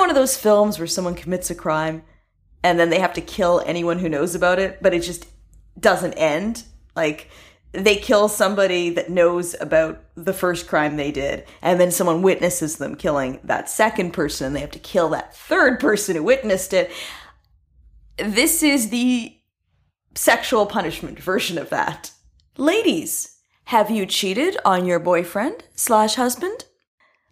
know, one of those films where someone commits a crime and then they have to kill anyone who knows about it, but it just doesn't end? Like, they kill somebody that knows about the first crime they did, and then someone witnesses them killing that second person, and they have to kill that third person who witnessed it. This is the sexual punishment version of that. Ladies, have you cheated on your boyfriend slash husband?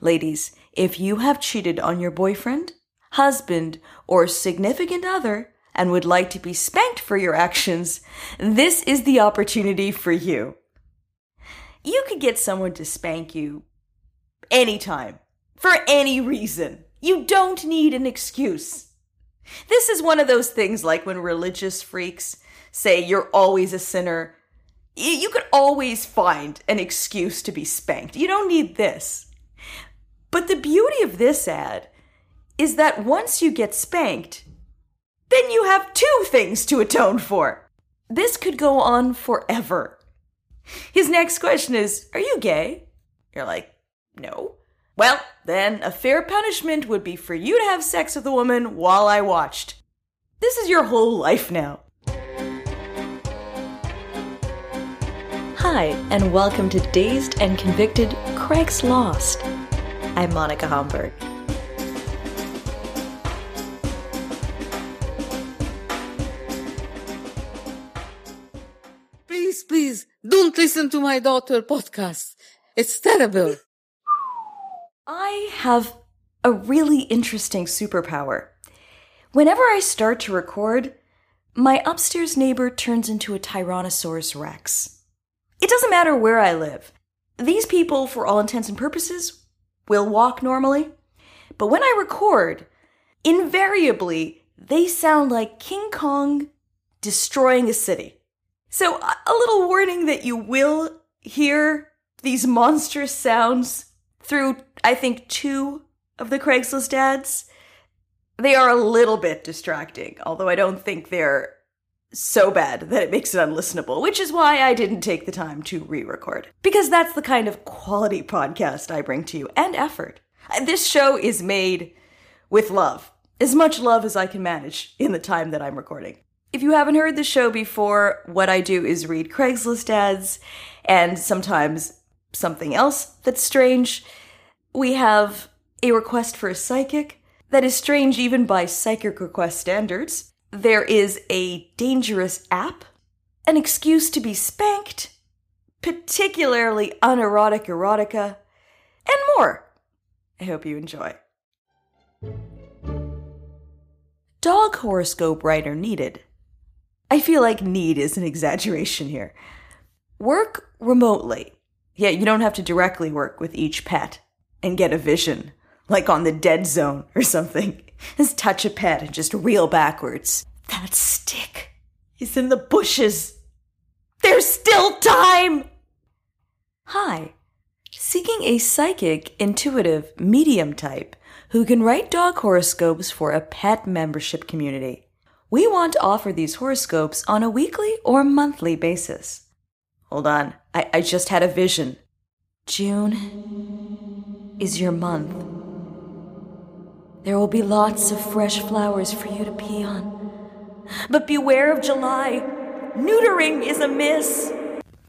Ladies, if you have cheated on your boyfriend, husband, or significant other and would like to be spanked for your actions, this is the opportunity for you. You could get someone to spank you anytime, for any reason. You don't need an excuse. This is one of those things like when religious freaks say you're always a sinner. You could always find an excuse to be spanked. You don't need this. But the beauty of this ad is that once you get spanked, then you have two things to atone for. This could go on forever. His next question is Are you gay? You're like, No. Well, then a fair punishment would be for you to have sex with a woman while I watched. This is your whole life now. Hi, and welcome to Dazed and Convicted Craig's Lost. I'm Monica Hamburg. Please, please, don't listen to my daughter podcast. It's terrible. I have a really interesting superpower. Whenever I start to record, my upstairs neighbor turns into a Tyrannosaurus Rex. It doesn't matter where I live. These people, for all intents and purposes, will walk normally. But when I record, invariably, they sound like King Kong destroying a city. So, a little warning that you will hear these monstrous sounds through, I think, two of the Craigslist ads. They are a little bit distracting, although I don't think they're so bad that it makes it unlistenable, which is why I didn't take the time to re record. Because that's the kind of quality podcast I bring to you and effort. This show is made with love, as much love as I can manage in the time that I'm recording. If you haven't heard the show before, what I do is read Craigslist ads and sometimes something else that's strange. We have a request for a psychic that is strange even by psychic request standards. There is a dangerous app, an excuse to be spanked, particularly unerotic erotica, and more. I hope you enjoy. Dog horoscope writer needed. I feel like need is an exaggeration here. Work remotely. Yeah, you don't have to directly work with each pet and get a vision, like on the dead zone or something. Just touch a pet and just reel backwards. That stick is in the bushes. There's still time! Hi. Seeking a psychic, intuitive, medium type who can write dog horoscopes for a pet membership community. We want to offer these horoscopes on a weekly or monthly basis. Hold on, I, I just had a vision. June is your month. There will be lots of fresh flowers for you to pee on. But beware of July. Neutering is amiss.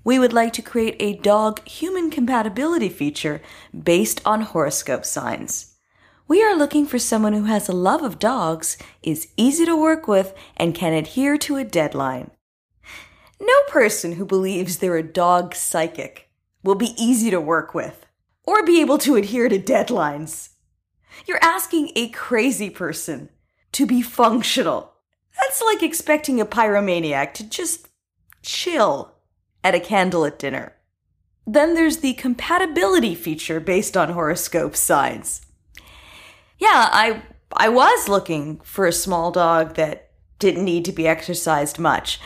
We would like to create a dog human compatibility feature based on horoscope signs. We are looking for someone who has a love of dogs, is easy to work with, and can adhere to a deadline. No person who believes they're a dog psychic will be easy to work with or be able to adhere to deadlines. You're asking a crazy person to be functional. That's like expecting a pyromaniac to just chill at a candlelit dinner. Then there's the compatibility feature based on horoscope signs. Yeah, I I was looking for a small dog that didn't need to be exercised much.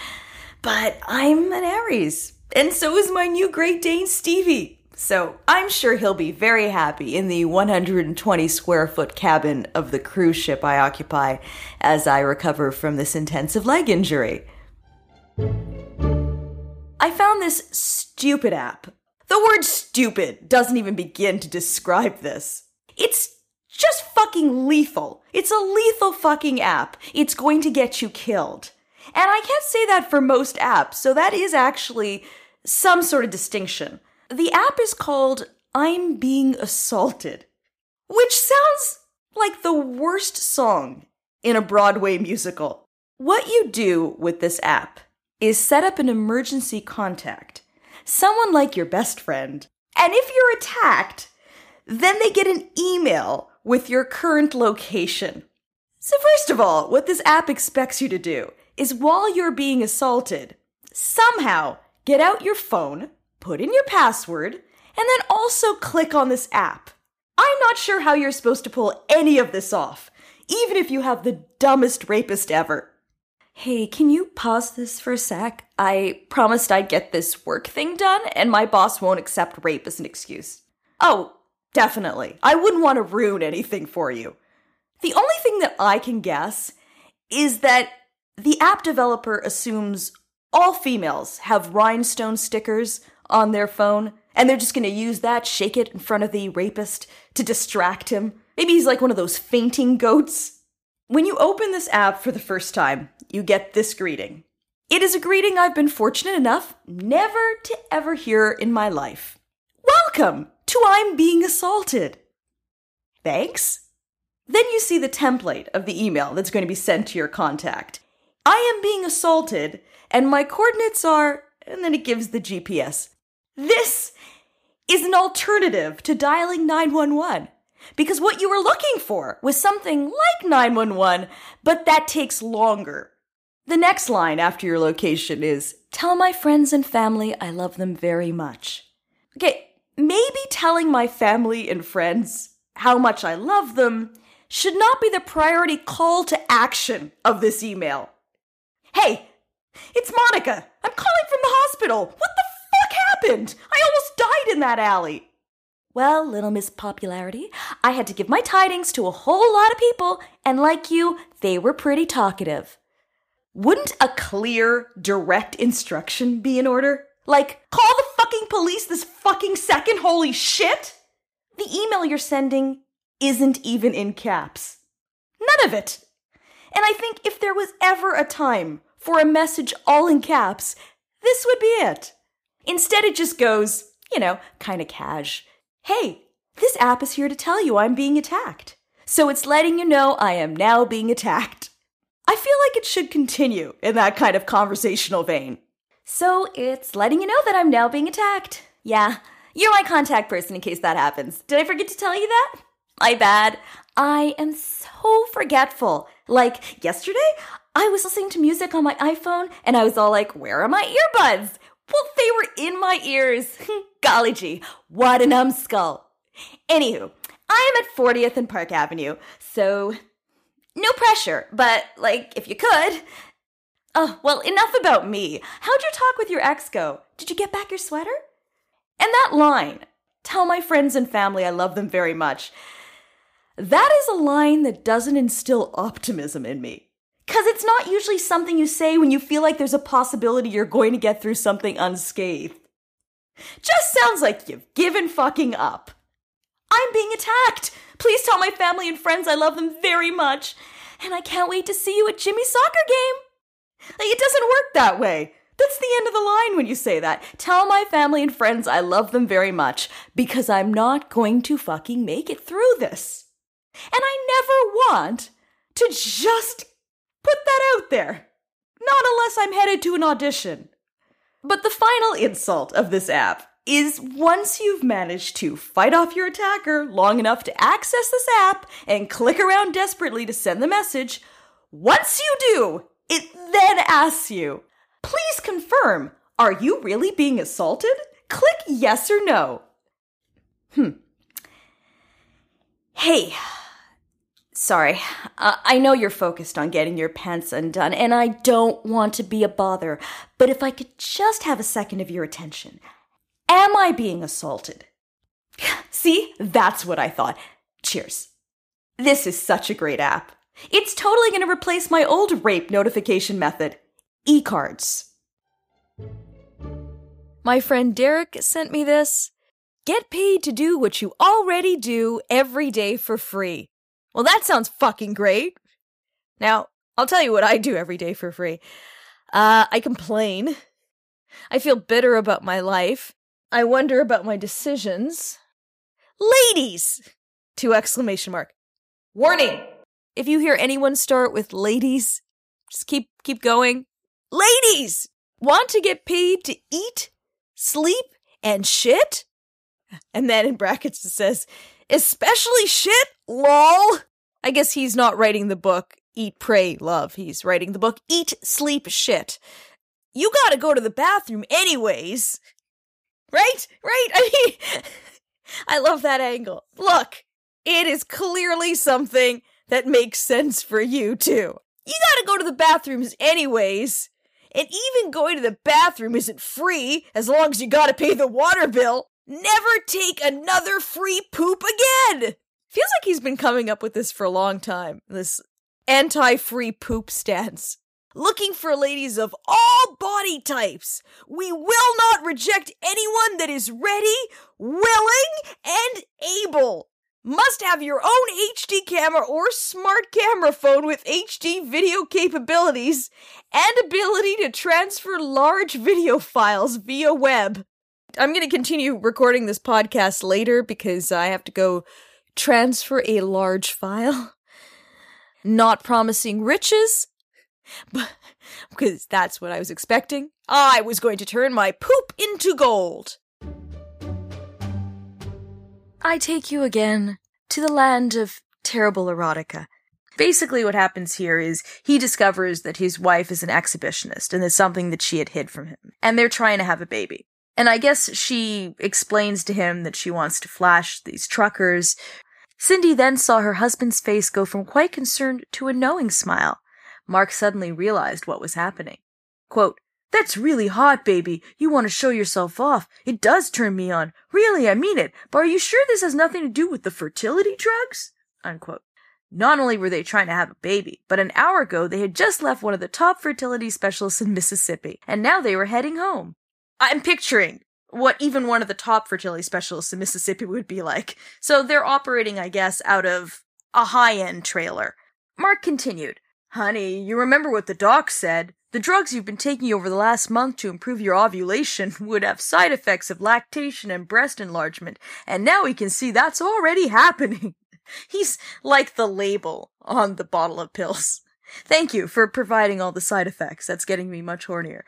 But I'm an Aries, and so is my new Great Dane Stevie. So I'm sure he'll be very happy in the 120 square foot cabin of the cruise ship I occupy as I recover from this intensive leg injury. I found this stupid app. The word stupid doesn't even begin to describe this. It's just fucking lethal. It's a lethal fucking app. It's going to get you killed. And I can't say that for most apps, so that is actually some sort of distinction. The app is called I'm Being Assaulted, which sounds like the worst song in a Broadway musical. What you do with this app is set up an emergency contact, someone like your best friend, and if you're attacked, then they get an email with your current location. So, first of all, what this app expects you to do is while you're being assaulted, somehow get out your phone, put in your password, and then also click on this app. I'm not sure how you're supposed to pull any of this off, even if you have the dumbest rapist ever. Hey, can you pause this for a sec? I promised I'd get this work thing done, and my boss won't accept rape as an excuse. Oh, definitely. I wouldn't want to ruin anything for you. The only thing that I can guess is that the app developer assumes all females have rhinestone stickers on their phone, and they're just gonna use that, shake it in front of the rapist to distract him. Maybe he's like one of those fainting goats. When you open this app for the first time, you get this greeting. It is a greeting I've been fortunate enough never to ever hear in my life. Welcome to I'm Being Assaulted. Thanks. Then you see the template of the email that's going to be sent to your contact. I am being assaulted, and my coordinates are, and then it gives the GPS. This is an alternative to dialing 911 because what you were looking for was something like 911, but that takes longer. The next line after your location is Tell my friends and family I love them very much. Okay, maybe telling my family and friends how much I love them should not be the priority call to action of this email. Hey, it's Monica. I'm calling from the hospital. What the happened? I almost died in that alley. Well, little Miss Popularity, I had to give my tidings to a whole lot of people, and like you, they were pretty talkative. Wouldn't a clear, direct instruction be in order? Like, call the fucking police this fucking second, holy shit? The email you're sending isn't even in caps. None of it. And I think if there was ever a time for a message all in caps, this would be it. Instead, it just goes, you know, kind of cash. Hey, this app is here to tell you I'm being attacked. So it's letting you know I am now being attacked. I feel like it should continue in that kind of conversational vein. So it's letting you know that I'm now being attacked. Yeah, you're my contact person in case that happens. Did I forget to tell you that? My bad. I am so forgetful. Like yesterday, I was listening to music on my iPhone and I was all like, where are my earbuds? Well, they were in my ears. Golly gee, what a numbskull. Anywho, I am at 40th and Park Avenue, so no pressure, but like, if you could. Oh, well, enough about me. How'd your talk with your ex go? Did you get back your sweater? And that line, tell my friends and family I love them very much. That is a line that doesn't instill optimism in me. Because it's not usually something you say when you feel like there's a possibility you're going to get through something unscathed. Just sounds like you've given fucking up. I'm being attacked. Please tell my family and friends I love them very much. And I can't wait to see you at Jimmy's soccer game. Like, it doesn't work that way. That's the end of the line when you say that. Tell my family and friends I love them very much because I'm not going to fucking make it through this. And I never want to just put that out there. Not unless I'm headed to an audition. But the final insult of this app is once you've managed to fight off your attacker long enough to access this app and click around desperately to send the message, once you do, it then asks you, please confirm, are you really being assaulted? Click yes or no. Hmm. Hey, Sorry, uh, I know you're focused on getting your pants undone, and I don't want to be a bother, but if I could just have a second of your attention. Am I being assaulted? See, that's what I thought. Cheers. This is such a great app. It's totally going to replace my old rape notification method e cards. My friend Derek sent me this. Get paid to do what you already do every day for free. Well, that sounds fucking great. Now, I'll tell you what I do every day for free. Uh, I complain. I feel bitter about my life. I wonder about my decisions. Ladies! Two exclamation mark. Warning! If you hear anyone start with ladies, just keep keep going. Ladies! Want to get paid to eat, sleep, and shit? And then in brackets it says, especially shit, lol. I guess he's not writing the book Eat, Pray, Love. He's writing the book Eat, Sleep, Shit. You gotta go to the bathroom anyways. Right? Right? I mean, I love that angle. Look, it is clearly something that makes sense for you too. You gotta go to the bathrooms anyways. And even going to the bathroom isn't free as long as you gotta pay the water bill. Never take another free poop again! Feels like he's been coming up with this for a long time. This anti free poop stance. Looking for ladies of all body types. We will not reject anyone that is ready, willing, and able. Must have your own HD camera or smart camera phone with HD video capabilities and ability to transfer large video files via web. I'm going to continue recording this podcast later because I have to go transfer a large file. Not promising riches, but because that's what I was expecting. I was going to turn my poop into gold. I take you again to the land of terrible erotica. Basically, what happens here is he discovers that his wife is an exhibitionist and it's something that she had hid from him. And they're trying to have a baby. And I guess she explains to him that she wants to flash these truckers. Cindy then saw her husband's face go from quite concerned to a knowing smile. Mark suddenly realized what was happening. Quote, That's really hot, baby. You want to show yourself off. It does turn me on. Really, I mean it. But are you sure this has nothing to do with the fertility drugs? Unquote. Not only were they trying to have a baby, but an hour ago they had just left one of the top fertility specialists in Mississippi, and now they were heading home. I'm picturing what even one of the top fertility specialists in Mississippi would be like. So they're operating, I guess, out of a high end trailer. Mark continued. Honey, you remember what the doc said. The drugs you've been taking over the last month to improve your ovulation would have side effects of lactation and breast enlargement, and now we can see that's already happening. He's like the label on the bottle of pills. Thank you for providing all the side effects. That's getting me much hornier.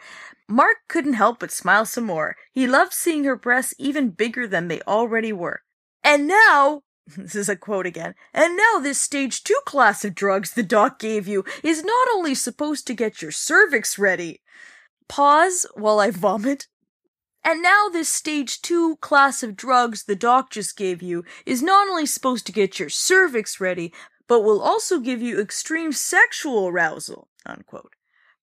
Mark couldn't help but smile some more. He loved seeing her breasts even bigger than they already were. And now, this is a quote again. And now this stage two class of drugs the doc gave you is not only supposed to get your cervix ready. Pause while I vomit. And now this stage two class of drugs the doc just gave you is not only supposed to get your cervix ready, but will also give you extreme sexual arousal. Unquote.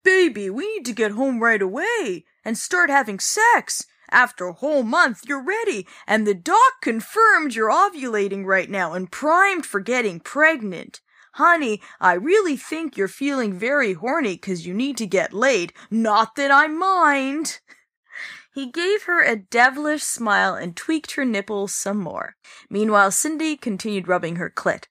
Baby, we need to get home right away and start having sex. After a whole month, you're ready, and the doc confirmed you're ovulating right now and primed for getting pregnant. Honey, I really think you're feeling very horny 'cause you need to get laid. Not that I mind. He gave her a devilish smile and tweaked her nipples some more. Meanwhile, Cindy continued rubbing her clit.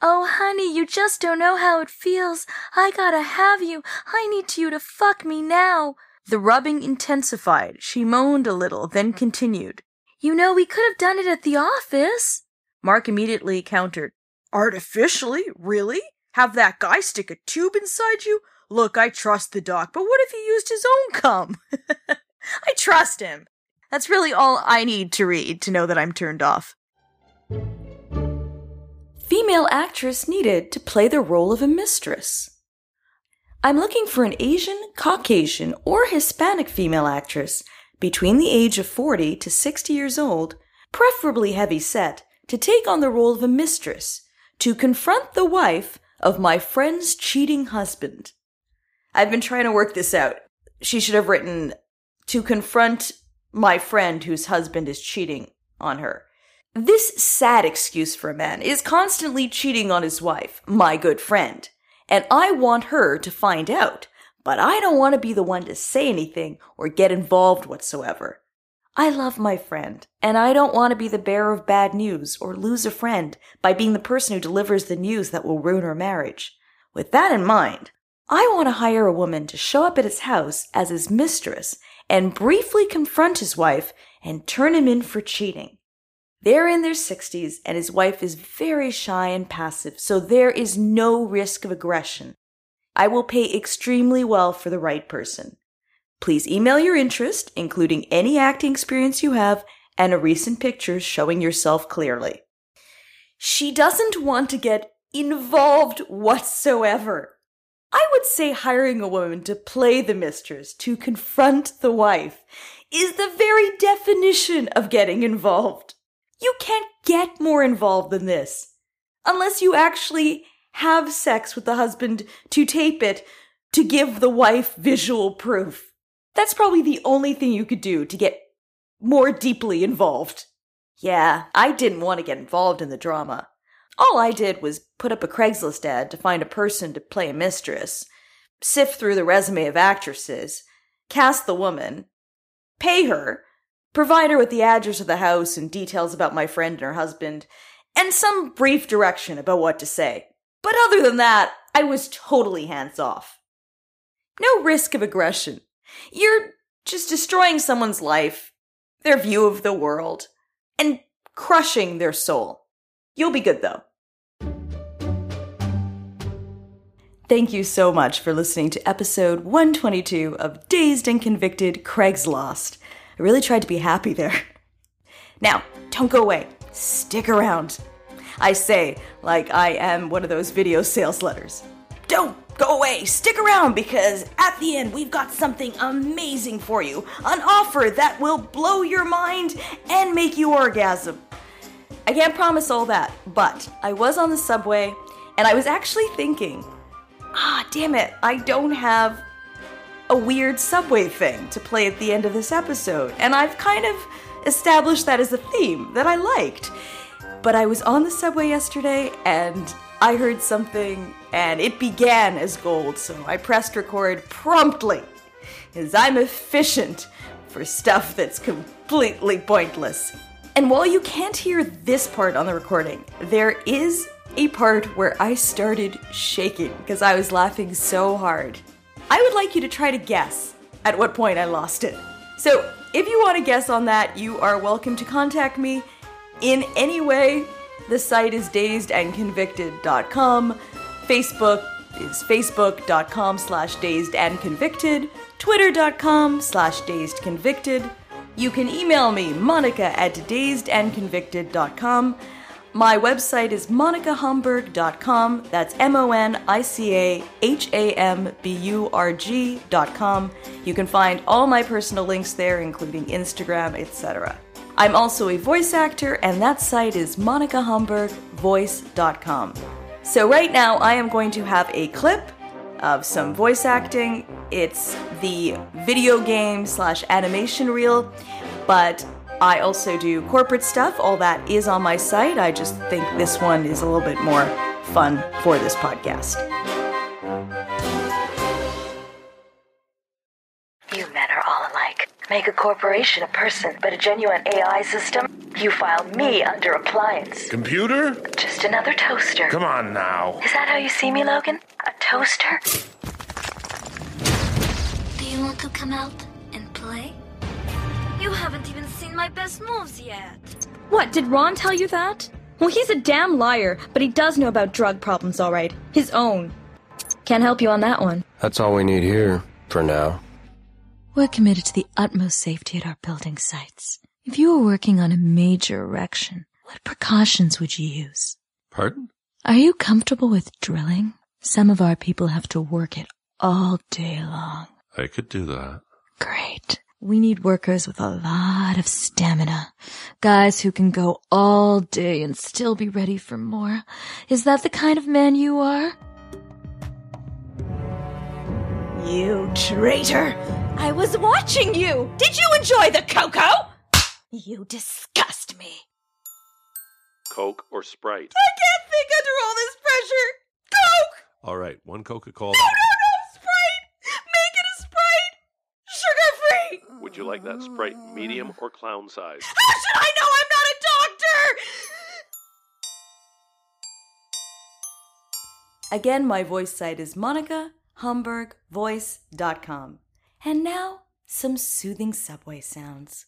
Oh, honey, you just don't know how it feels. I gotta have you. I need you to fuck me now. The rubbing intensified. She moaned a little, then continued. You know, we could have done it at the office. Mark immediately countered. Artificially? Really? Have that guy stick a tube inside you? Look, I trust the doc, but what if he used his own cum? I trust him. That's really all I need to read to know that I'm turned off. Female actress needed to play the role of a mistress. I'm looking for an Asian, Caucasian, or Hispanic female actress between the age of 40 to 60 years old, preferably heavy set, to take on the role of a mistress, to confront the wife of my friend's cheating husband. I've been trying to work this out. She should have written to confront my friend whose husband is cheating on her. This sad excuse for a man is constantly cheating on his wife, my good friend. And I want her to find out, but I don't want to be the one to say anything or get involved whatsoever. I love my friend, and I don't want to be the bearer of bad news or lose a friend by being the person who delivers the news that will ruin our marriage. With that in mind, I want to hire a woman to show up at his house as his mistress and briefly confront his wife and turn him in for cheating. They're in their 60s and his wife is very shy and passive, so there is no risk of aggression. I will pay extremely well for the right person. Please email your interest, including any acting experience you have and a recent picture showing yourself clearly. She doesn't want to get involved whatsoever. I would say hiring a woman to play the mistress, to confront the wife, is the very definition of getting involved. You can't get more involved than this. Unless you actually have sex with the husband to tape it to give the wife visual proof. That's probably the only thing you could do to get more deeply involved. Yeah, I didn't want to get involved in the drama. All I did was put up a Craigslist ad to find a person to play a mistress, sift through the resume of actresses, cast the woman, pay her, provide her with the address of the house and details about my friend and her husband, and some brief direction about what to say. But other than that, I was totally hands off. No risk of aggression. You're just destroying someone's life, their view of the world, and crushing their soul. You'll be good though. Thank you so much for listening to episode 122 of Dazed and Convicted Craig's Lost. I really tried to be happy there. Now, don't go away. Stick around. I say, like I am one of those video sales letters. Don't go away. Stick around because at the end we've got something amazing for you. An offer that will blow your mind and make you orgasm. I can't promise all that, but I was on the subway and I was actually thinking, ah, damn it, I don't have a weird subway thing to play at the end of this episode. And I've kind of established that as a theme that I liked. But I was on the subway yesterday and I heard something and it began as gold, so I pressed record promptly, as I'm efficient for stuff that's completely pointless. And while you can't hear this part on the recording, there is a part where I started shaking because I was laughing so hard. I would like you to try to guess at what point I lost it. So, if you want to guess on that, you are welcome to contact me in any way. The site is dazedandconvicted.com. Facebook is facebook.com slash dazed and convicted, twitter.com slash dazed convicted. You can email me, monica at dazedandconvicted.com. My website is monicahamburg.com. That's M O N I C A H A M B U R G.com. You can find all my personal links there, including Instagram, etc. I'm also a voice actor, and that site is monicahamburgvoice.com. So, right now, I am going to have a clip of some voice acting. It's the video game slash animation reel, but I also do corporate stuff. All that is on my site. I just think this one is a little bit more fun for this podcast. You men are all alike. Make a corporation a person, but a genuine AI system? You file me under appliance. Computer? Just another toaster. Come on now. Is that how you see me, Logan? A toaster? Do you want to come out and play? You haven't even seen my best moves yet. What, did Ron tell you that? Well, he's a damn liar, but he does know about drug problems, all right. His own. Can't help you on that one. That's all we need here, for now. We're committed to the utmost safety at our building sites. If you were working on a major erection, what precautions would you use? Pardon? Are you comfortable with drilling? Some of our people have to work it all day long. I could do that. Great. We need workers with a lot of stamina. Guys who can go all day and still be ready for more. Is that the kind of man you are? You traitor! I was watching you! Did you enjoy the cocoa? You disgust me. Coke or Sprite? I can't think under all this pressure. Coke! All right, one Coca Cola. No, no, no, Would you like that sprite medium or clown size? How should I know? I'm not a doctor! Again, my voice site is monicahamburgvoice.com. And now, some soothing subway sounds.